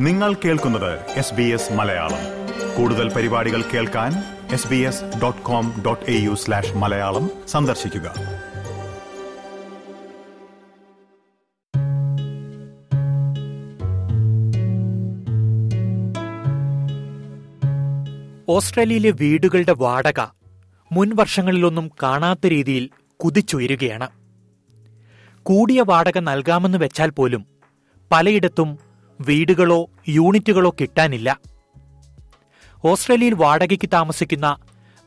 നിങ്ങൾ കേൾക്കുന്നത് S B S Malayalam. കൂടുതൽ പരിപാടികൾ കേൾക്കാൻ S B S dot com dot A U slash Malayalam സന്ദർശിക്കുക. ഓസ്ട്രേലിയയിലെ വീടുകളുടെ വാടക മുൻ വർഷങ്ങളിലൊന്നും കാണാത്ത രീതിയിൽ കുതിച്ചുയരുകയാണ്. കൂടിയ വാടക നൽകാമെന്ന് വെച്ചാൽ പോലും പലയിടത്തും വീടുകളോ യൂണിറ്റുകളോ കിട്ടാനില്ല. ഓസ്ട്രേലിയയിൽ വാടകയ്ക്ക് താമസിക്കുന്ന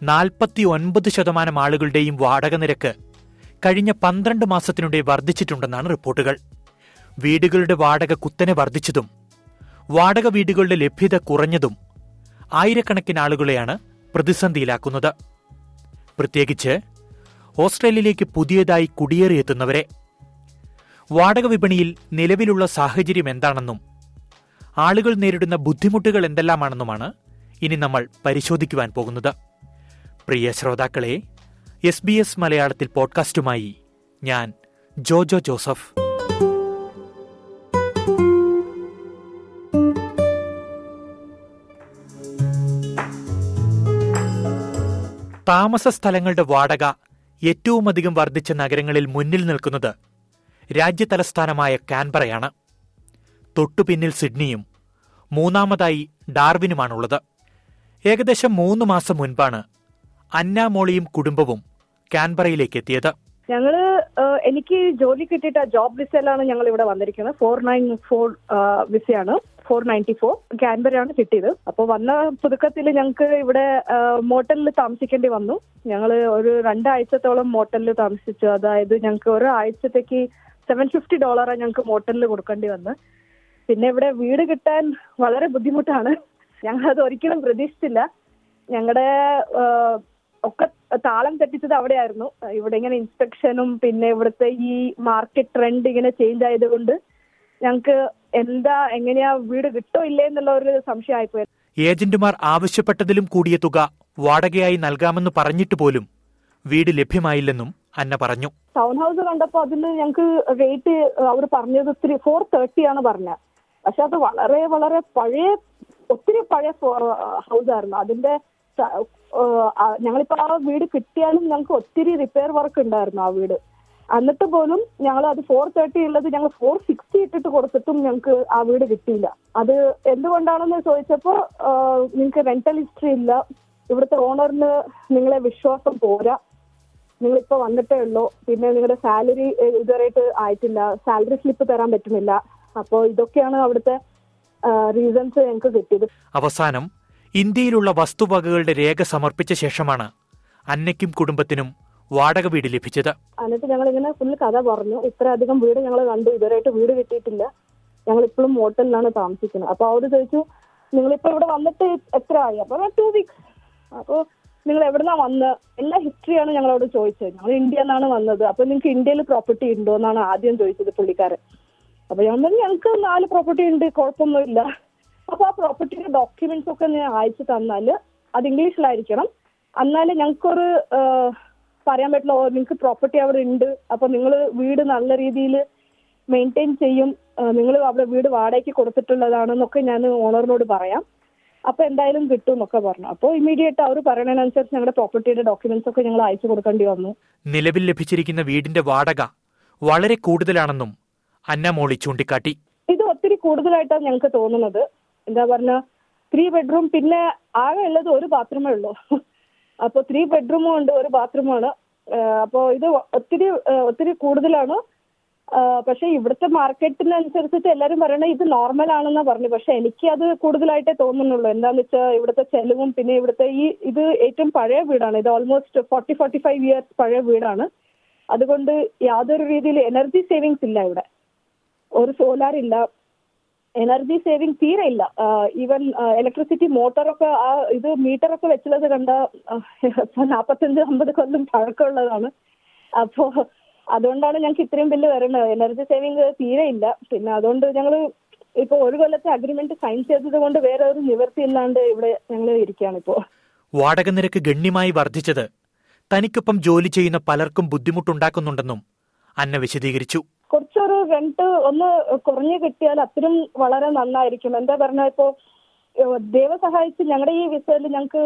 നാൽപ്പത്തി ഒൻപത് ശതമാനം ആളുകളുടെയും വാടക നിരക്ക് കഴിഞ്ഞ പന്ത്രണ്ട് മാസത്തിനിടെ വർദ്ധിച്ചിട്ടുണ്ടെന്നാണ് റിപ്പോർട്ടുകൾ. വീടുകളുടെ വാടക കുത്തനെ വർദ്ധിച്ചതും വാടക വീടുകളുടെ ലഭ്യത കുറഞ്ഞതും ആയിരക്കണക്കിന് ആളുകളെയാണ് പ്രതിസന്ധിയിലാക്കുന്നത്. പ്രത്യേകിച്ച് ഓസ്ട്രേലിയയിലേക്ക് പുതിയതായി കുടിയേറിയെത്തുന്നവരെ. വാടക വിപണിയിൽ നിലവിലുള്ള സാഹചര്യം എന്താണെന്നും ആളുകൾ നേരിടുന്ന ബുദ്ധിമുട്ടുകൾ എന്തെല്ലാമാണെന്നുമാണ് ഇനി നമ്മൾ പരിശോധിക്കുവാൻ പോകുന്നത്. പ്രിയ ശ്രോതാക്കളെ എസ് ബി എസ് മലയാളത്തിൽ പോഡ്കാസ്റ്റുമായി ഞാൻ ജോജോ ജോസഫ്. താമസ സ്ഥലങ്ങളുടെ വാടക ഏറ്റവുമധികം വർദ്ധിച്ച നഗരങ്ങളിൽ മുന്നിൽ നിൽക്കുന്നത് രാജ്യതലസ്ഥാനമായ കാൻബറയാണ്. തൊട്ടുപിന്നിൽ സിഡ്നിയും മൂന്നാമതായി ഡാർവിനുമാണുള്ളത്. ഏകദേശം മൂന്ന് മാസം മുൻപാണ് അന്ന മോളിയും കുടുംബവും കാൻബറയിലേക്ക് എത്തിയത് ഞങ്ങൾ എനിക്ക് ജോലി കിട്ടിയിട്ട് ജോബ് വിസയിലാണ് ഞങ്ങൾ ഇവിടെ വന്നിരിക്കുന്നത്. ഫോർ നയൻ ഫോർ വിസയാണ്. ഫോർ നയന്റി ഫോർ കാൻബറയാണ് കിട്ടിയത്. അപ്പോൾ വന്ന പുതുക്കത്തിൽ ഞങ്ങൾക്ക് ഇവിടെ മോട്ടലിൽ താമസിക്കേണ്ടി വന്നു. ഞങ്ങൾ ഒരു രണ്ടാഴ്ചത്തോളം മോട്ടലിൽ താമസിച്ചു. അതായത് ഞങ്ങൾക്ക് ഒരു ആഴ്ചത്തേക്ക് സെവൻ ഫിഫ്റ്റി ഡോളറാണ് ഞങ്ങൾക്ക് മോട്ടലിൽ കൊടുക്കേണ്ടി വന്ന്. പിന്നെ ഇവിടെ വീട് കിട്ടാൻ വളരെ ബുദ്ധിമുട്ടാണ്. ഞങ്ങളത് ഒരിക്കലും പ്രതീക്ഷിച്ചില്ല. ഞങ്ങളുടെ ഒക്കെ താളം തെറ്റിച്ചത് അവിടെയായിരുന്നു. ഇവിടെ ഇങ്ങനെ ഇൻസ്പെക്ഷനും പിന്നെ ഇവിടുത്തെ ഈ മാർക്കറ്റ് ട്രെൻഡ് ഇങ്ങനെ ചേഞ്ച് ആയതുകൊണ്ട് ഞങ്ങൾക്ക് എന്താ എങ്ങനെയാ വീട് കിട്ടോ ഇല്ലേ എന്നുള്ള ഒരു സംശയമായിപ്പോയി. ഏജന്റുമാർ ആവശ്യപ്പെട്ടതിലും കൂടിയ തുക വാടകയായി നൽകാമെന്ന് പറഞ്ഞിട്ട് പോലും വീട് ലഭ്യമായില്ലെന്നും അന്ന പറഞ്ഞു. ടൗൺ ഹൗസ് കണ്ടപ്പോ അതിന് ഞങ്ങൾക്ക് റേറ്റ് അവർ പറഞ്ഞത് ത്രീ ഫോർ തേർട്ടി ആണ് പറഞ്ഞത്. പക്ഷെ അത് വളരെ വളരെ പഴയ ഒത്തിരി പഴയ ഹൗസ് ആയിരുന്നു അതിന്റെ ഞങ്ങളിപ്പോ ആ വീട് കിട്ടിയാലും ഞങ്ങൾക്ക് ഒത്തിരി റിപ്പയർ വർക്ക് ഉണ്ടായിരുന്നു ആ വീട്. എന്നിട്ട് പോലും ഞങ്ങൾ അത് ഫോർ തേർട്ടി ഉള്ളത് ഞങ്ങൾ ഫോർ സിക്സ്റ്റി ഇട്ടിട്ട് കൊടുത്തിട്ടും ഞങ്ങൾക്ക് ആ വീട് കിട്ടിയില്ല. അത് എന്തുകൊണ്ടാണെന്ന് ചോദിച്ചപ്പോ നിങ്ങൾക്ക് റെന്റൽ ഹിസ്റ്ററി ഇല്ല. ഇവിടുത്തെ ഓണറിന് നിങ്ങളെ വിശ്വാസം പോരാ. നിങ്ങളിപ്പോ വന്നിട്ടേ ഉള്ളൂ. പിന്നെ നിങ്ങളുടെ സാലറി ഇതുവരെയായിട്ട് ആയിട്ടില്ല. സാലറി സ്ലിപ്പ് തരാൻ പറ്റുന്നില്ല. അപ്പോൾ ഇതൊക്കെയാണ് അവിടുത്തെ റീസൺസ് ഞങ്ങൾക്ക് കിട്ടിയത്. അവസാനം ഇന്ത്യയിലുള്ള വസ്തുവകകളുടെ രേഖ സമർപ്പിച്ച ശേഷമാണ് അന്നയ്ക്കും കുടുംബത്തിനും വാടക വീട് ലഭിച്ചത്. എന്നിട്ട് ഞങ്ങൾ ഇങ്ങനെ ഫുൾ കഥ പറഞ്ഞു. ഇത്ര അധികം വീട് ഞങ്ങൾ കണ്ടു. ഇതുവരെയായിട്ട് വീട് കിട്ടിയിട്ടില്ല. ഞങ്ങൾ ഇപ്പോഴും ഹോട്ടലിലാണ് താമസിക്കുന്നത്. അപ്പൊ അവർ ചോദിച്ചു നിങ്ങളിപ്പോ ഇവിടെ വന്നിട്ട് എത്ര ആയി? അപ്പൊ ടു വീക്സ് അപ്പൊ നിങ്ങൾ എവിടുന്നാ വന്ന്? എല്ലാ ഹിസ്റ്ററിയാണ് ഞങ്ങളോട് ചോദിച്ചത്. ഞങ്ങൾ ഇന്ത്യ എന്നാണ് വന്നത്. അപ്പൊ നിങ്ങൾക്ക് ഇന്ത്യയിൽ പ്രോപ്പർട്ടി ഉണ്ടോ? എന്നാണ് ആദ്യം ചോദിച്ചത് പുള്ളിക്കാരൻ. അപ്പൊ ഞാൻ പറഞ്ഞു ഞങ്ങൾക്ക് നാല് പ്രോപ്പർട്ടി ഉണ്ട് കുഴപ്പമൊന്നുമില്ല. അപ്പൊ ആ പ്രോപ്പർട്ടിയുടെ ഡോക്യുമെന്റ്സ് ഒക്കെ ഞാൻ അയച്ചു തന്നാൽ അത് ഇംഗ്ലീഷിലായിരിക്കണം. എന്നാലേ ഞങ്ങൾക്കൊരു പറയാൻ പറ്റില്ല നിങ്ങൾക്ക് പ്രോപ്പർട്ടി അവിടെ ഉണ്ട് അപ്പൊ നിങ്ങൾ വീട് നല്ല രീതിയിൽ മെയിന്റെയിൻ ചെയ്യും. നിങ്ങൾ അവിടെ വീട് വാടകയ്ക്ക് കൊടുത്തിട്ടുള്ളതാണെന്നൊക്കെ ഞാൻ ഓണറിനോട് പറയാം. അപ്പൊ എന്തായാലും കിട്ടും എന്നൊക്കെ പറഞ്ഞു അപ്പോൾ ഇമീഡിയറ്റ് അവർ പറയണതിനനുസരിച്ച് ഞങ്ങളുടെ പ്രോപ്പർട്ടിയുടെ ഡോക്യുമെന്റ്സ് ഒക്കെ ഞങ്ങൾ അയച്ചു കൊടുക്കേണ്ടി വന്നു. നിലവിൽ ലഭിച്ചിരിക്കുന്ന വീടിന്റെ വാടക വളരെ കൂടുതലാണെന്നും അന്ന മോളി ചൂണ്ടിക്കാട്ടി. ഇത് ഒത്തിരി കൂടുതലായിട്ടാണ് ഞങ്ങൾക്ക് തോന്നുന്നത്. എന്താ പറഞ്ഞ ത്രീ ബെഡ്റൂം പിന്നെ ആകെ ഉള്ളത് ഒരു ബാത്റൂമേ ഉള്ളൂ. അപ്പൊ ത്രീ ബെഡ്റൂമും ഉണ്ട് ഒരു ബാത്റൂമാണ് അപ്പോ ഇത് ഒത്തിരി ഒത്തിരി കൂടുതലാണ്. പക്ഷെ ഇവിടുത്തെ മാർക്കറ്റിനനുസരിച്ചിട്ട് എല്ലാരും പറയണത് ഇത് നോർമൽ ആണെന്നാ പറഞ്ഞു. പക്ഷെ എനിക്ക് അത് കൂടുതലായിട്ടേ തോന്നുന്നുള്ളൂ. എന്താന്ന് വെച്ചാൽ ഇവിടുത്തെ ചെലവും പിന്നെ ഇവിടുത്തെ ഈ ഇത് ഏറ്റവും പഴയ വീടാണ്. ഇത് almost forty forty five years പഴയ വീടാണ്. അതുകൊണ്ട് യാതൊരു രീതിയിൽ എനർജി സേവിങ്സ് ഇല്ല ഇവിടെ. ഒരു സോലാർ ഇല്ല. എനർജി സേവിങ് തീരെ ഇല്ല. ഈവൻ ഇലക്ട്രിസിറ്റി മോട്ടറൊക്കെ ആ ഇത് മീറ്ററൊക്കെ വെച്ചുള്ളത് കണ്ട നാൽപ്പത്തഞ്ച് അമ്പത് കൊല്ലം പഴക്കമുള്ളതാണ്. അപ്പോ അതുകൊണ്ടാണ് ഞങ്ങൾക്ക് ഇത്രയും ബില്ല് വരുന്നത്. എനർജി സേവിങ് തീരെ ഇല്ല. പിന്നെ അതുകൊണ്ട് ഞങ്ങൾ ഇപ്പൊ ഒരു കൊല്ലത്തെ അഗ്രിമെന്റ് സൈൻ ചെയ്തത് കൊണ്ട് വേറെ ഒരു നിവൃത്തി ഇല്ലാണ്ട് ഇവിടെ ഞങ്ങൾ ഇരിക്കുകയാണ് ഇപ്പോ. വാടക നിരക്ക് ഗണ്യമായി വർദ്ധിച്ചത്. തനിക്കൊപ്പം ജോലി ചെയ്യുന്ന പലർക്കും ബുദ്ധിമുട്ടുണ്ടാക്കുന്നുണ്ടെന്നും അന്ന വിശദീകരിച്ചു. കുറച്ചൊരു റെന്റ് ഒന്ന് കുറഞ്ഞു കിട്ടിയാൽ അത്രയും വളരെ നന്നായിരിക്കും. എന്താ പറഞ്ഞാൽ ഇപ്പോ ദൈവം സഹായിച്ച് ഞങ്ങളുടെ ഈ വിസയിൽ ഞങ്ങൾക്ക്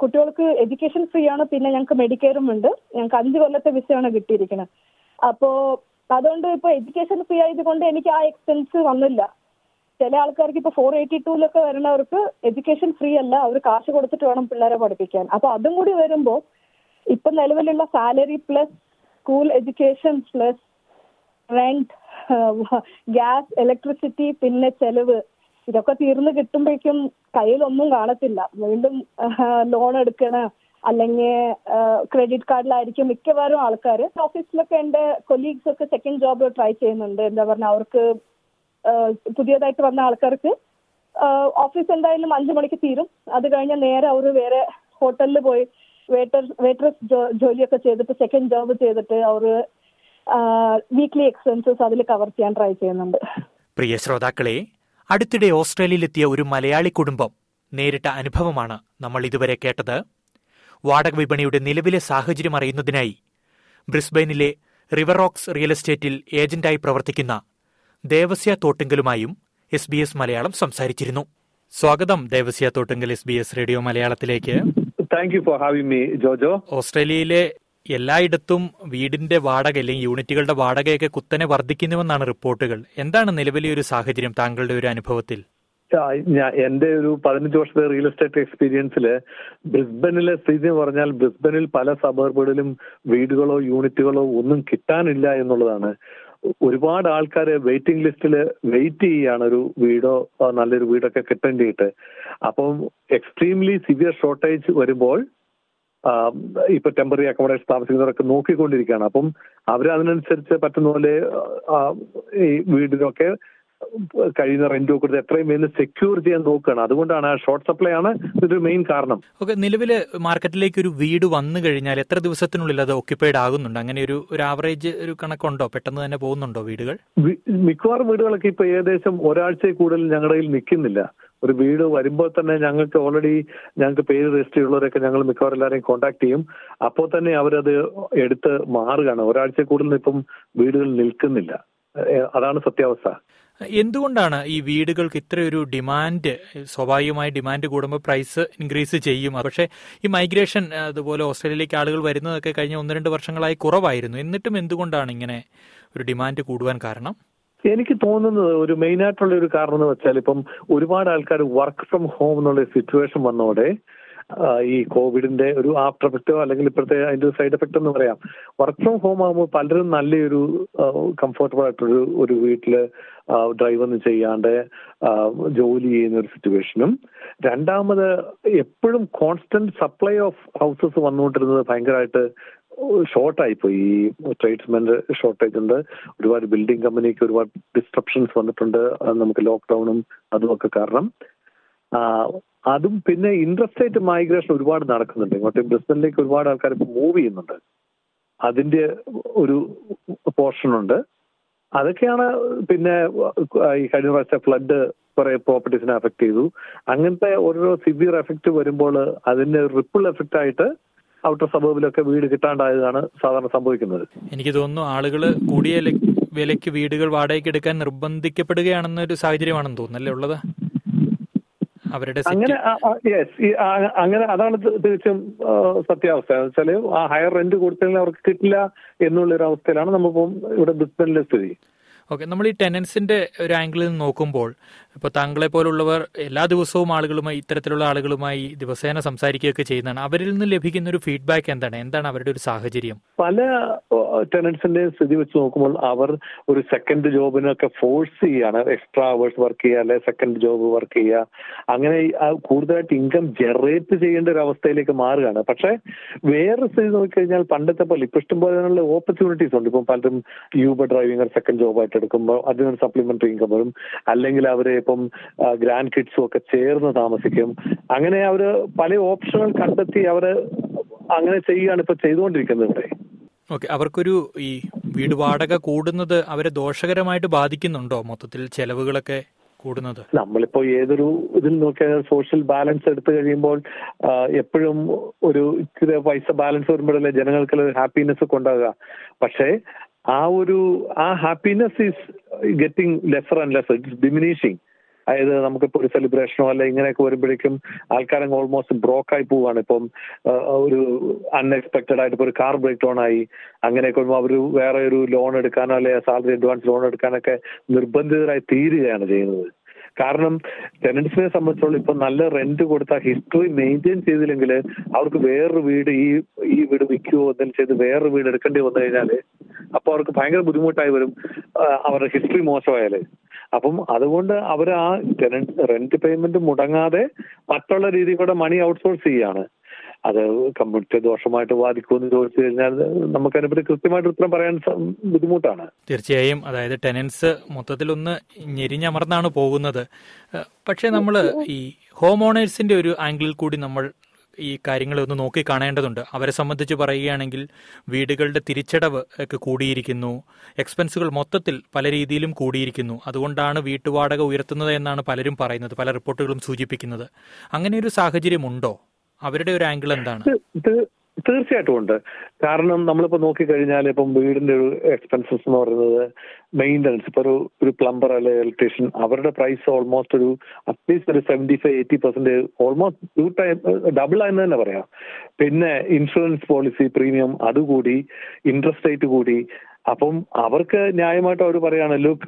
കുട്ടികൾക്ക് എഡ്യൂക്കേഷൻ ഫ്രീ ആണ് പിന്നെ ഞങ്ങൾക്ക് മെഡിക്കെയറും ഉണ്ട്. ഞങ്ങൾക്ക് അഞ്ച് കൊല്ലത്തെ വിസയാണ് കിട്ടിയിരിക്കുന്നത് അപ്പോ അതുകൊണ്ട് ഇപ്പൊ എഡ്യൂക്കേഷൻ ഫ്രീ ആയതുകൊണ്ട് എനിക്ക് ആ എക്സ്പെൻസ് വന്നില്ല. ചില ആൾക്കാർക്ക് ഇപ്പൊ ഫോർ എയ്റ്റി ടൂലൊക്കെ വരുന്നവർക്ക് എഡ്യൂക്കേഷൻ ഫ്രീ അല്ല അവർ കാശ് കൊടുത്തിട്ട് വേണം പിള്ളേരെ പഠിപ്പിക്കാൻ. അപ്പൊ അതും കൂടി വരുമ്പോ ഇപ്പൊ നിലവിലുള്ള salary plus school education plus rent gas electricity പിന്നെ ചെലവ്. ഇതൊക്കെ തീർന്നു കിട്ടുമ്പോഴേക്കും കയ്യിലൊന്നും കാണത്തില്ല. വീണ്ടും ലോൺ എടുക്കണ. അല്ലെങ്കിൽ ക്രെഡിറ്റ് കാർഡിലായിരിക്കും മിക്കവാറും ആൾക്കാർ ഓഫീസിലൊക്കെ എന്റെ കൊലീഗ്സ് ഒക്കെ സെക്കൻഡ് ജോബ് ട്രൈ ചെയ്യുന്നുണ്ട്. എന്താ പറഞ്ഞ അവർക്ക് പുതിയതായിട്ട് വന്ന ആൾക്കാർക്ക് ഓഫീസ് എന്തായാലും അഞ്ചു മണിക്ക് തീരും. അത് കഴിഞ്ഞ് നേരെ അവർ വേറെ ഹോട്ടലിൽ പോയി വെയിറ്റർ വെയിറ്ററസ് ജോലിയൊക്കെ ചെയ്തിട്ട് സെക്കൻഡ് ജോബ് ചെയ്തിട്ട് അവർ വീക്ക്ലി എക്സ്പെൻസസ് അതിൽ കവർ ചെയ്യാൻ ട്രൈ ചെയ്യുന്നുണ്ട്. പ്രിയ ശ്രോതാക്കളെ അടുത്തിടെ ഓസ്ട്രേലിയയിലെത്തിയ ഒരു മലയാളി കുടുംബം നേരിട്ട അനുഭവമാണ് നമ്മൾ ഇതുവരെ കേട്ടത്. വാടക വിപണിയുടെ നിലവിലെ സാഹചര്യം അറിയുന്നതിനായി ബ്രിസ്ബെയിനിലെ റിവർ റോക്സ് റിയൽ എസ്റ്റേറ്റിൽ ഏജന്റായി പ്രവർത്തിക്കുന്ന ദേവസ്യ തോട്ടുങ്കലുമായും എസ് ബി എസ് മലയാളം സംസാരിച്ചിരുന്നു. സ്വാഗതം Devasya Thottungal S B S radio മലയാളത്തിലേക്ക്. Thank you for having me Jojo. ഓസ്ട്രേലിയയിലെ എല്ലായിടത്തും വീടിന്റെ വാടക അല്ലെങ്കിൽ യൂണിറ്റുകളുടെ വാടകയൊക്കെ കുത്തനെ വർദ്ധിക്കുന്നുവെന്നാണ് റിപ്പോർട്ടുകൾ. എന്താണ് നിലവിലെ ഒരു സാഹചര്യം താങ്കളുടെ ഒരു അനുഭവത്തിൽ? എന്റെ ഒരു പതിനഞ്ച് വർഷത്തെ റിയൽ എസ്റ്റേറ്റ് എക്സ്പീരിയൻസിൽ ബ്രിസ്ബനിലെ സ്ഥിതി എന്ന് പറഞ്ഞാൽ ബ്രിസ്ബനിൽ പല സബർബുകളിലും വീടുകളോ യൂണിറ്റുകളോ ഒന്നും കിട്ടാനില്ല എന്നുള്ളതാണ്. ഒരുപാട് ആൾക്കാർ വെയിറ്റിംഗ് ലിസ്റ്റിൽ വെയിറ്റ് ചെയ്യുകയാണ് ഒരു വീടോ നല്ലൊരു വീടൊക്കെ കിട്ടേണ്ടിയിട്ട്. അപ്പം എക്സ്ട്രീംലി സിവിയർ ഷോർട്ടേജ് വരുമ്പോൾ ഇപ്പൊ ടെമ്പററി അക്കോമഡേഷൻ താമസിക്കുന്നവരൊക്കെ നോക്കിക്കൊണ്ടിരിക്കുകയാണ്. അപ്പം അവർ അതിനനുസരിച്ച് പറ്റുന്ന പോലെ ഈ വീടിനൊക്കെ കഴിയുന്ന റെന്റ് കൊടുത്ത് എത്രയും വേഗം സെക്യൂർ ചെയ്യാൻ നോക്കുകയാണ്. അതുകൊണ്ടാണ് ആ ഷോർട്ട് സപ്ലൈ ആണ് ഇതൊരു മെയിൻ കാരണം. ഓക്കെ നിലവിൽ മാർക്കറ്റിലേക്ക് ഒരു വീട് വന്നു കഴിഞ്ഞാൽ എത്ര ദിവസത്തിനുള്ളിൽ അത് ഓക്യുപ്പൈഡ് ആകുന്നുണ്ട്? അങ്ങനെ ഒരു ഒരു ആവറേജ് ഒരു കണക്കുണ്ടോ? പെട്ടെന്ന് തന്നെ പോകുന്നുണ്ടോ വീടുകൾ? മിക്കവാറും വീടുകളൊക്കെ ഇപ്പൊ ഏകദേശം ഒരാഴ്ചയിൽ കൂടുതൽ ഞങ്ങളുടെ കയ്യിൽ നിൽക്കുന്നില്ല. ഒരു വീട് വരുമ്പോൾ തന്നെ ഞങ്ങൾക്ക് ഓൾറെഡി ഞങ്ങൾക്ക് പേര് രജിസ്റ്റർ ചെയ്യുള്ളവരൊക്കെ ഞങ്ങൾ മിക്കവാറും എല്ലാവരെയും കോൺടാക്ട് ചെയ്യും. അപ്പോൾ തന്നെ അവരത് എടുത്ത് മാറുകയാണ്. ഒരാഴ്ച കൂടുതൽ ഇപ്പം വീടുകൾ നിൽക്കുന്നില്ല. അതാണ് സത്യാവസ്ഥ. എന്തുകൊണ്ടാണ് ഈ വീടുകൾക്ക് ഇത്രയൊരു ഡിമാൻഡ് സ്വാഭാവികമായി ഡിമാൻഡ് കൂടുമ്പോൾ പ്രൈസ് ഇൻക്രീസ് ചെയ്യും? പക്ഷേ ഈ മൈഗ്രേഷൻ അതുപോലെ ഓസ്ട്രേലിയയിലേക്ക് ആളുകൾ വരുന്നതൊക്കെ കഴിഞ്ഞ ഒന്ന് രണ്ട് വർഷങ്ങളായി കുറവായിരുന്നു. എന്നിട്ടും എന്തുകൊണ്ടാണ് ഇങ്ങനെ ഒരു ഡിമാൻഡ് കൂടുവാൻ കാരണം? എനിക്ക് തോന്നുന്നത് ഒരു മെയിൻ ആയിട്ടുള്ള ഒരു കാരണം എന്ന് വെച്ചാൽ ഇപ്പം ഒരുപാട് ആൾക്കാർ വർക്ക് ഫ്രം ഹോം എന്നുള്ള സിറ്റുവേഷൻ വന്നോടെ ആ, ഈ കോവിഡിന്റെ ഒരു ആഫ്റ്റർ എഫക്റ്റോ അല്ലെങ്കിൽ ഇപ്പോഴത്തെ അതിന്റെ സൈഡ് എഫക്റ്റ് എന്ന് പറയാം. വർക്ക് ഫ്രം ഹോം ആകുമ്പോൾ പലരും നല്ലൊരു കംഫർട്ടബിൾ ആയിട്ടൊരു ഒരു വീട്ടിൽ ഡ്രൈവ് ഒന്നും ചെയ്യാണ്ട് ജോലി ചെയ്യുന്ന ഒരു സിറ്റുവേഷനും രണ്ടാമത് എപ്പോഴും കോൺസ്റ്റന്റ് സപ്ലൈ ഓഫ് ഹൗസസ് വന്നുകൊണ്ടിരുന്നത് ഭയങ്കരമായിട്ട് ഷോർട്ടായി പോയി ഈ ട്രേഡ്സ്മെന്റ് ഷോർട്ടേജ് ഉണ്ട്. ഒരുപാട് ബിൽഡിംഗ് കമ്പനിക്ക് ഒരുപാട് ഡിസ്ട്രപ്ഷൻസ് വന്നിട്ടുണ്ട്. നമുക്ക് ലോക്ക്ഡൌണും അതും ഒക്കെ കാരണം. അതും പിന്നെ ഇൻട്രസ്റ്റേറ്റ് മൈഗ്രേഷൻ ഒരുപാട് നടക്കുന്നുണ്ട്. ഇങ്ങോട്ട് ബ്രിസ്ബനിലേക്ക് ഒരുപാട് ആൾക്കാർ മൂവ് ചെയ്യുന്നുണ്ട്. അതിന്റെ ഒരു പോർഷൻ ഉണ്ട്. അതൊക്കെയാണ് പിന്നെ ഈ കഴിഞ്ഞ പ്രാവശ്യം ഫ്ലഡ് കുറെ പ്രോപ്പർട്ടീസിനെ അഫക്ട് ചെയ്തു. അങ്ങനത്തെ ഓരോ സിവിയർ എഫക്ട് വരുമ്പോൾ അതിന്റെ റിപ്പിൾ എഫക്റ്റ് ആയിട്ട് ഔട്ടർ സബർബിലൊക്കെ വീട് കിട്ടാണ്ടായതാണ് സാധാരണ സംഭവിക്കുന്നത്. എനിക്ക് തോന്നുന്നു ആളുകൾ കൂടിയ വിലയ്ക്ക് വീടുകൾ വാടകയ്ക്ക് എടുക്കാൻ നിർബന്ധിക്കപ്പെടുകയാണെന്നൊരു സാഹചര്യമാണെന്ന് തോന്നുന്നു അല്ലേ ഉള്ളത്? അവരുടെ അങ്ങനെ യെസ് അങ്ങനെ അതാണ് തീർച്ചയായും സത്യാവസ്ഥ. വെച്ചാൽ ആ ഹയർ റെന്റ് കൊടുത്തതിന് അവർക്ക് കിട്ടില്ല എന്നുള്ള ഒരു അവസ്ഥയിലാണ് നമ്മളിപ്പം ഇവിടെ ബ്രിസ്ബനിലെ സ്ഥിതി. ഓക്കെ. നമ്മൾ ഈ ടെനൻസിന്റെ ഒരു ആംഗിളിൽ നോക്കുമ്പോൾ ഇപ്പോൾ താങ്കളെ പോലുള്ളവർ എല്ലാ ദിവസവും ആളുകളുമായി ഇത്തരത്തിലുള്ള ആളുകളുമായി ദിവസേന സംസാരിക്കുകയൊക്കെ ചെയ്യുന്നതാണ്. അവരിൽ നിന്ന് ലഭിക്കുന്ന ഒരു ഫീഡ്ബാക്ക് എന്താണ്? എന്താണ് അവരുടെ ഒരു സാഹചര്യം? പല ടെനൻസിന്റെ സ്ഥിതി വെച്ച് നോക്കുമ്പോൾ അവർ ഒരു സെക്കൻഡ് ജോബിനൊക്കെ ഫോഴ്സ് ചെയ്യാണ്. എക്സ്ട്രാ അവേഴ്സ് വർക്ക് ചെയ്യുക അല്ലെ സെക്കൻഡ് ജോബ് വർക്ക് ചെയ്യുക. അങ്ങനെ കൂടുതലായിട്ട് ഇൻകം ജനറേറ്റ് ചെയ്യേണ്ട ഒരു അവസ്ഥയിലേക്ക് മാറുകയാണ്. പക്ഷേ വേറെ സ്ഥിതി നോക്കിക്കഴിഞ്ഞാൽ പണ്ടത്തെ പോലെ ഇപ്പൊ ഇഷ്ടംപോലെ ഓപ്പർച്യൂണിറ്റീസ് ഉണ്ട്. ഇപ്പം പലരും യൂബർ ഡ്രൈവിംഗ് സെക്കൻഡ് ജോബായിട്ട് എടുക്കുമ്പോൾ അതിനൊരു സപ്ലിമെന്ററി ഇൻകം വരും. അല്ലെങ്കിൽ അവർ ഇപ്പം ഗ്രാൻഡ് കിഡ്സും ഒക്കെ ചേർന്ന് താമസിക്കും. അങ്ങനെ അവർ പല ഓപ്ഷനുകൾ കണ്ടെത്തി അവർ അങ്ങനെ ചെയ്യുകയാണ് ഇപ്പൊ ചെയ്തുകൊണ്ടിരിക്കുന്നത് ഇവിടെ. ഓക്കെ അവർക്കൊരു ഈ വീട് വാടക കൂടുന്നത് അവരെ ദോഷകരമായിട്ട് ബാധിക്കുന്നുണ്ടോ മൊത്തത്തിൽ ചെലവുകളൊക്കെ കൂടുന്നത്? നമ്മളിപ്പോ ഏതൊരു ഇതിൽ നോക്കിയാൽ സോഷ്യൽ ബാലൻസ് എടുത്തു കഴിയുമ്പോൾ എപ്പോഴും ഒരു ഇച്ചിരി പൈസ ബാലൻസ് വരുമ്പോഴല്ലേ ജനങ്ങൾക്ക് ഹാപ്പിനെസ് ഒക്കെ ഉണ്ടാകുക പക്ഷേ ആ ഒരു ആ happiness is getting lesser and lesser it's diminishing അതായത് നമുക്കിപ്പോൾ ഒരു സെലിബ്രേഷനോ അല്ലെ ഇങ്ങനെയൊക്കെ വരുമ്പോഴേക്കും ആൾക്കാരങ്ങ് ഓൾമോസ്റ്റ് ബ്രോക്കായി പോവാണ്. ഇപ്പം ഒരു അൺഎക്സ്പെക്ടഡ് ആയിട്ട് ഇപ്പോൾ ഒരു കാർ ബ്രേക്ക് ഡൗൺ ആയി. അങ്ങനെയൊക്കെ വരുമ്പോൾ അവർ വേറെ ഒരു ലോൺ എടുക്കാനോ അല്ലെ സാലറി അഡ്വാൻസ് ലോൺ എടുക്കാനൊക്കെ നിർബന്ധിതരായി തീരുകയാണ് ചെയ്യുന്നത്. കാരണം ടെനൻസിനെ സംബന്ധിച്ചോളം ഇപ്പൊ നല്ല റെന്റ് കൊടുത്ത ഹിസ്റ്ററി മെയിന്റെയിൻ ചെയ്തില്ലെങ്കിൽ അവർക്ക് വേറൊരു വീട് ഈ ഈ വീട് വിൽക്കുകയോ എന്തെങ്കിലും ചെയ്ത് വേറൊരു വീട് എടുക്കേണ്ടി വന്നു കഴിഞ്ഞാൽ അപ്പോൾ അവർക്ക് ഭയങ്കര ബുദ്ധിമുട്ടായി വരും അവരുടെ ഹിസ്റ്ററി മോശമായാൽ. അപ്പം അതുകൊണ്ട് അവർ ആ റെന്റ് പേയ്മെന്റ് മുടങ്ങാതെ മറ്റുള്ള രീതിയിൽ കൂടെ മണി ഔട്ട്സോഴ്സ് ചെയ്യാണ്. അത് കമ്മ്യൂണിറ്റി ദോഷമായിട്ട് ബാധിക്കുമെന്ന് ചോദിച്ചു കഴിഞ്ഞാൽ നമുക്ക് അതിനെപ്പറ്റി കൃത്യമായിട്ട് ഉത്തരം പറയാൻ ബുദ്ധിമുട്ടാണ്. തീർച്ചയായും അതായത് ടെനൻസ് മൊത്തത്തിലൊന്ന് ഞെരിഞ്ഞമർന്നാണ് പോകുന്നത്. പക്ഷേ നമ്മൾ ഈ ഹോം ഓണേഴ്സിന്റെ ഒരു ആംഗിളിൽ കൂടി നമ്മൾ ഈ കാര്യങ്ങളെ ഒന്ന് നോക്കി കാണേണ്ടതുണ്ട്. അവരെ സംബന്ധിച്ച് പറയുകയാണെങ്കിൽ വീടുകളുടെ തിരിച്ചടവ് ഒക്കെ കൂടിയിരിക്കുന്നു. എക്സ്പെൻസുകൾ മൊത്തത്തിൽ പല രീതിയിലും കൂടിയിരിക്കുന്നു. അതുകൊണ്ടാണ് വീട്ടുവാടക ഉയർത്തുന്നത് എന്നാണ് പലരും പറയുന്നത് പല റിപ്പോർട്ടുകളും സൂചിപ്പിക്കുന്നത്. അങ്ങനെ ഒരു സാഹചര്യം ഉണ്ടോ അവരുടെ ഒരു ആംഗിൾ എന്താണ്? തീർച്ചയായിട്ടും ഉണ്ട്. കാരണം നമ്മളിപ്പോ നോക്കിക്കഴിഞ്ഞാൽ ഇപ്പം വീടിന്റെ ഒരു എക്സ്പെൻസസ് എന്ന് പറയുന്നത് മെയിന്റനൻസ് ഇപ്പൊ ഒരു ഒരു പ്ലംബർ അല്ലെ ഇലക്ട്രീഷ്യൻ അവരുടെ പ്രൈസ് ഓൾമോസ്റ്റ് ഒരു അറ്റ്ലീസ്റ്റ് ഒരു seventy five eighty percent almost two time double ആയെന്ന് തന്നെ പറയാം. പിന്നെ ഇൻഷുറൻസ് പോളിസി പ്രീമിയം അതുകൂടി ഇൻട്രസ്റ്റ് റേറ്റ് കൂടി. അപ്പം അവർക്ക് ന്യായമായിട്ട് അവർ പറയാണ് ലുക്ക്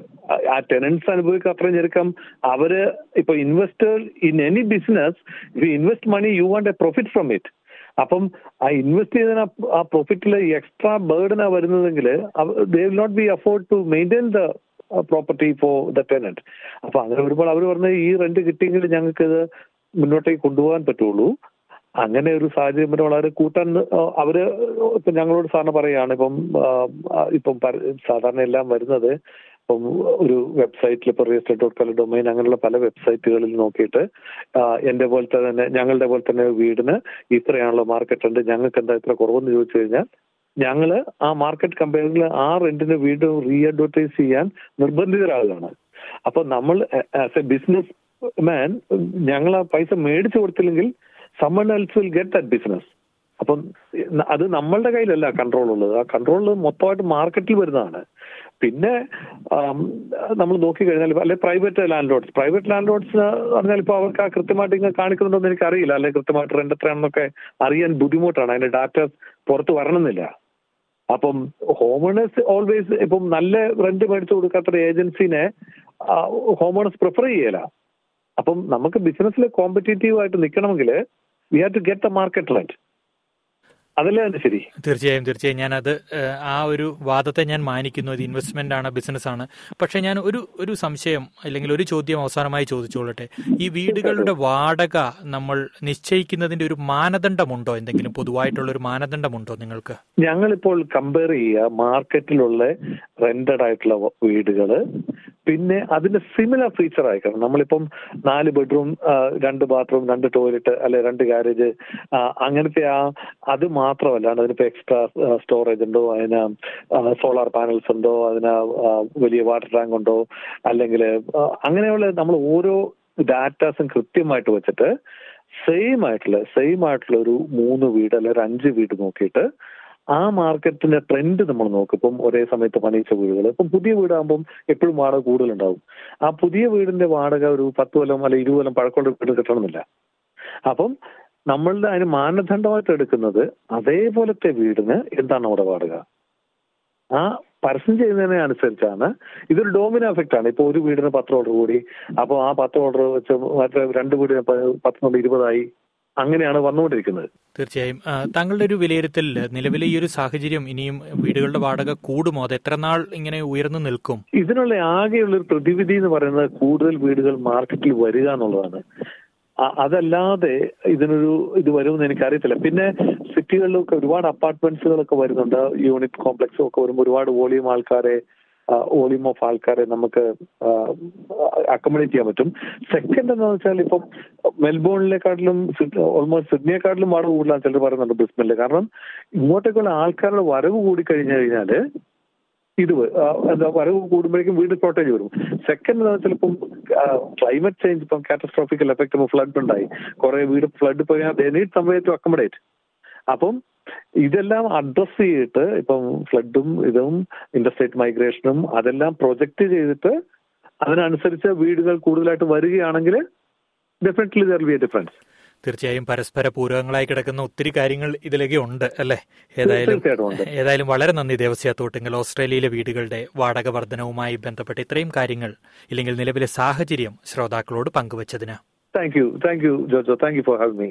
ആ ടെനൻസ് അനുഭവിക്കുക അത്രയും ചെറുക്കം അവർ ഇപ്പൊ investors in any business invest money you want a profit from it അപ്പം ആ ഇൻവെസ്റ്റ് ചെയ്തതിന് ആ- പ്രോഫിറ്റിൽ എക്സ്ട്രാ ബേർഡനാ വരുന്നതെങ്കിൽ they will not be afford to maintain the property for the tenant അപ്പൊ അങ്ങനെ വരുമ്പോൾ അവർ പറഞ്ഞ ഈ റെന്റ് കിട്ടിയെങ്കിൽ ഞങ്ങൾക്ക് ഇത് മുന്നോട്ടേക്ക് കൊണ്ടുപോകാൻ പറ്റുള്ളൂ. അങ്ങനെ ഒരു സാഹചര്യം പിന്നെ വളരെ കൂട്ടാൻ അവർ ഇപ്പൊ ഞങ്ങളോട് സാറിന് പറയാണ് ഇപ്പം ഇപ്പം സാധാരണ എല്ലാം വരുന്നത് ഇപ്പം ഒരു വെബ്സൈറ്റിൽ ഇപ്പൊ രജിസ്റ്റർ ഡോട്ട് കല ഡൊമൈൻ അങ്ങനെയുള്ള പല വെബ്സൈറ്റുകളിൽ നോക്കിയിട്ട് എന്റെ പോലത്തെ തന്നെ ഞങ്ങളുടെ പോലെ തന്നെ വീടിന് ഇത്രയാണല്ലോ മാർക്കറ്റ് ഉണ്ട് ഞങ്ങൾക്ക് എന്താ ഇത്ര കുറവെന്ന് ചോദിച്ചു കഴിഞ്ഞാൽ ഞങ്ങൾ ആ മാർക്കറ്റ് കമ്പനികളിൽ ആ റെന്റിന് വീട് റീ അഡ്വർടൈസ് ചെയ്യാൻ നിർബന്ധിതരാകുകയാണ്. അപ്പൊ നമ്മൾ ആസ് എ ബിസിനസ് മാൻ ഞങ്ങൾ ആ പൈസ മേടിച്ചു കൊടുത്തില്ലെങ്കിൽ someone else will get that business അപ്പം അത് നമ്മളുടെ കയ്യിലല്ല കൺട്രോൾ ഉള്ളത്. ആ കൺട്രോൾ മൊത്തമായിട്ട് മാർക്കറ്റിൽ വരുന്നതാണ്. പിന്നെ നമ്മൾ നോക്കിക്കഴിഞ്ഞാൽ അല്ലെ private landlords private landlords പറഞ്ഞാൽ ഇപ്പോൾ അവർക്ക് ആ കൃത്യമായിട്ട് ഇങ്ങനെ കാണിക്കുന്നുണ്ടോ എനിക്ക് അറിയില്ല അല്ലെ കൃത്യമായിട്ട് റെന്റ് എത്രയാണെന്നൊക്കെ അറിയാൻ ബുദ്ധിമുട്ടാണ്. അതിന്റെ ഡാറ്റ പുറത്ത് വരണമെന്നില്ല. അപ്പം ഹോമേണേഴ്സ് ഓൾവേസ് ഇപ്പം നല്ല റെന്റ് മേടിച്ചു കൊടുക്കാത്ത ഏജൻസിനെ ഹോമേണേഴ്സ് പ്രിഫർ ചെയ്യല. അപ്പം നമുക്ക് ബിസിനസ്സിൽ കോമ്പറ്റേറ്റീവ് ആയിട്ട് നിൽക്കണമെങ്കിൽ we have to get the market rent അതല്ലേ ശരി? തീർച്ചയായും തീർച്ചയായും. ഞാൻ അത് ആ ഒരു വാദത്തെ ഞാൻ മാനിക്കുന്നു. ഇത് ഇൻവെസ്റ്റ്മെന്റ് ആണ് ബിസിനസ് ആണ്. പക്ഷെ ഞാൻ ഒരു ഒരു സംശയം അല്ലെങ്കിൽ ഒരു ചോദ്യം അവസാനമായി ചോദിച്ചോളട്ടെ. ഈ വീടുകളുടെ വാടക നമ്മൾ നിശ്ചയിക്കുന്നതിന്റെ ഒരു മാനദണ്ഡമുണ്ടോ? എന്തെങ്കിലും പൊതുവായിട്ടുള്ള ഒരു മാനദണ്ഡമുണ്ടോ നിങ്ങൾക്ക്? ഞങ്ങളിപ്പോൾ കമ്പയർ ചെയ്യുക മാർക്കറ്റിലുള്ള റെന്റഡ് ആയിട്ടുള്ള വീടുകൾ പിന്നെ അതിന്റെ സിമിലർ ഫീച്ചർ ആയിക്കണം. നമ്മളിപ്പം നാല് ബെഡ്റൂം രണ്ട് ബാത്റൂം രണ്ട് ടോയ്ലറ്റ് അല്ലെ രണ്ട് ഗാരേജ് അങ്ങനത്തെ ആ അത് മാത്രമല്ല. അതിനിപ്പോ എക്സ്ട്രാ സ്റ്റോറേജ് ഉണ്ടോ? അതിന് സോളാർ പാനൽസ് ഉണ്ടോ? അതിന് വലിയ വാട്ടർ ടാങ്ക് ഉണ്ടോ? അല്ലെങ്കിൽ അങ്ങനെയുള്ള നമ്മൾ ഓരോ ഡാറ്റാസും കൃത്യമായിട്ട് വെച്ചിട്ട് സെയിം ആയിട്ടുള്ള സെയിം ആയിട്ടുള്ള ഒരു മൂന്ന് വീട് അല്ലെങ്കിൽ ഒരു അഞ്ച് വീട് നോക്കിയിട്ട് ആ മാർക്കറ്റിന്റെ ട്രെൻഡ് നമ്മൾ നോക്കും. ഇപ്പം ഒരേ സമയത്ത് പണിയിച്ച വീടുകൾ. ഇപ്പം പുതിയ വീടാകുമ്പം എപ്പോഴും വാടക കൂടുതലുണ്ടാവും. ആ പുതിയ വീടിന്റെ വാടക ഒരു പത്ത് കൊല്ലം അല്ലെ ഇരുപത് കൊല്ലം പഴക്കമുള്ള വീട് കിട്ടണമെന്നില്ല. അപ്പം നമ്മളുടെ അതിന് മാനദണ്ഡമായിട്ട് എടുക്കുന്നത് അതേപോലത്തെ വീടിന് എന്താണ് നമ്മുടെ വാടക? ആ പരസ്യം ചെയ്യുന്നതിനെ അനുസരിച്ചാണ് ഇതൊരു ഡോമിന എഫക്റ്റ് ആണ്. ഇപ്പൊ ഒരു വീടിന് പത്ത് ഓർഡർ കൂടി. അപ്പോൾ ആ പത്ത് ഓർഡർ വെച്ച് മറ്റേ രണ്ട് വീടിന് പ- പത്ത് കൊണ്ട് ഇരുപതായി. അങ്ങനെയാണ് വന്നുകൊണ്ടിരിക്കുന്നത്. തീർച്ചയായും. താങ്കളുടെ ഒരു വിലയിരുത്തലിൽ നിലവിലെ ഈ ഒരു സാഹചര്യം ഇനിയും വീടുകളുടെ വാടക കൂടുമോ? അത് എത്ര നാൾ ഇങ്ങനെ ഉയർന്നു നിൽക്കും? ഇതിനുള്ള ആകെയുള്ള ഒരു പ്രതിവിധി എന്ന് പറയുന്നത് കൂടുതൽ വീടുകൾ മാർക്കറ്റിൽ വരിക എന്നുള്ളതാണ്. അതല്ലാതെ ഇതിനൊരു ഇത് വരുമെന്ന് എനിക്കറിയത്തില്ല. പിന്നെ സിറ്റികളിലൊക്കെ ഒരുപാട് അപ്പാർട്ട്മെന്റ്സുകളൊക്കെ വരുന്നുണ്ട്. യൂണിറ്റ് കോംപ്ലക്സും ഒക്കെ വരുമ്പോൾ ഒരുപാട് വോളിയം ആൾക്കാരെ വോളിയം ഓഫ് ആൾക്കാരെ നമുക്ക് അക്കോമഡേറ്റ് ചെയ്യാൻ പറ്റും. സെക്കൻഡ് എന്താണെന്ന് വെച്ചാൽ ഇപ്പം മെൽബോണിനെക്കാട്ടിലും ഓൾമോസ്റ്റ് സിഡ്നിയെക്കാട്ടിലും വാടക കൂടുതലാണ് ചിലർ പറയുന്നുണ്ട് ബ്രിസ്ബനിൽ കാരണം ഇങ്ങോട്ടേക്കുള്ള ആൾക്കാരുടെ വരവ് കൂടി കഴിഞ്ഞു കഴിഞ്ഞാൽ ഇത് എന്താ വരവ് കൂടുമ്പോഴേക്കും വീട് ഷോർട്ടേജ് വരും. സെക്കൻഡ് ചിലപ്പം ക്ലൈമറ്റ് ചേഞ്ച് ഇപ്പം കാറ്റസ്ട്രോഫിക്കൽ എഫക്ട് ഫ്ലഡ് ഉണ്ടായി. കുറെ വീട് ഫ്ലഡ് പോയാൽ ദേ നീഡ് സംവേ അക്കോമഡേറ്റ് അപ്പം ഇതെല്ലാം അഡ്രസ് ചെയ്തിട്ട് ഇപ്പം ഫ്ലഡും ഇതും ഇന്റർസ്റ്റേറ്റ് മൈഗ്രേഷനും അതെല്ലാം പ്രൊജക്ട് ചെയ്തിട്ട് അതിനനുസരിച്ച് വീടുകൾ കൂടുതലായിട്ട് വരികയാണെങ്കിൽ definitely there be a difference തീർച്ചയായും പരസ്പര പൂരകങ്ങളായി കിടക്കുന്ന ഒത്തിരി കാര്യങ്ങൾ ഇതിലേക്ക് ഉണ്ട് അല്ലെ? ഏതായാലും ഏതായാലും വളരെ നന്ദി ദേവസ്യ തോട്ടുങ്കൽ ഓസ്ട്രേലിയയിലെ വീടുകളുടെ വാടക വർധനവുമായി ബന്ധപ്പെട്ട് ഇത്രയും കാര്യങ്ങൾ ഇല്ലെങ്കിൽ നിലവിലെ സാഹചര്യം ശ്രോതാക്കളോട് പങ്കുവച്ചതിന്. Thank you thank you Jojo thank you for having me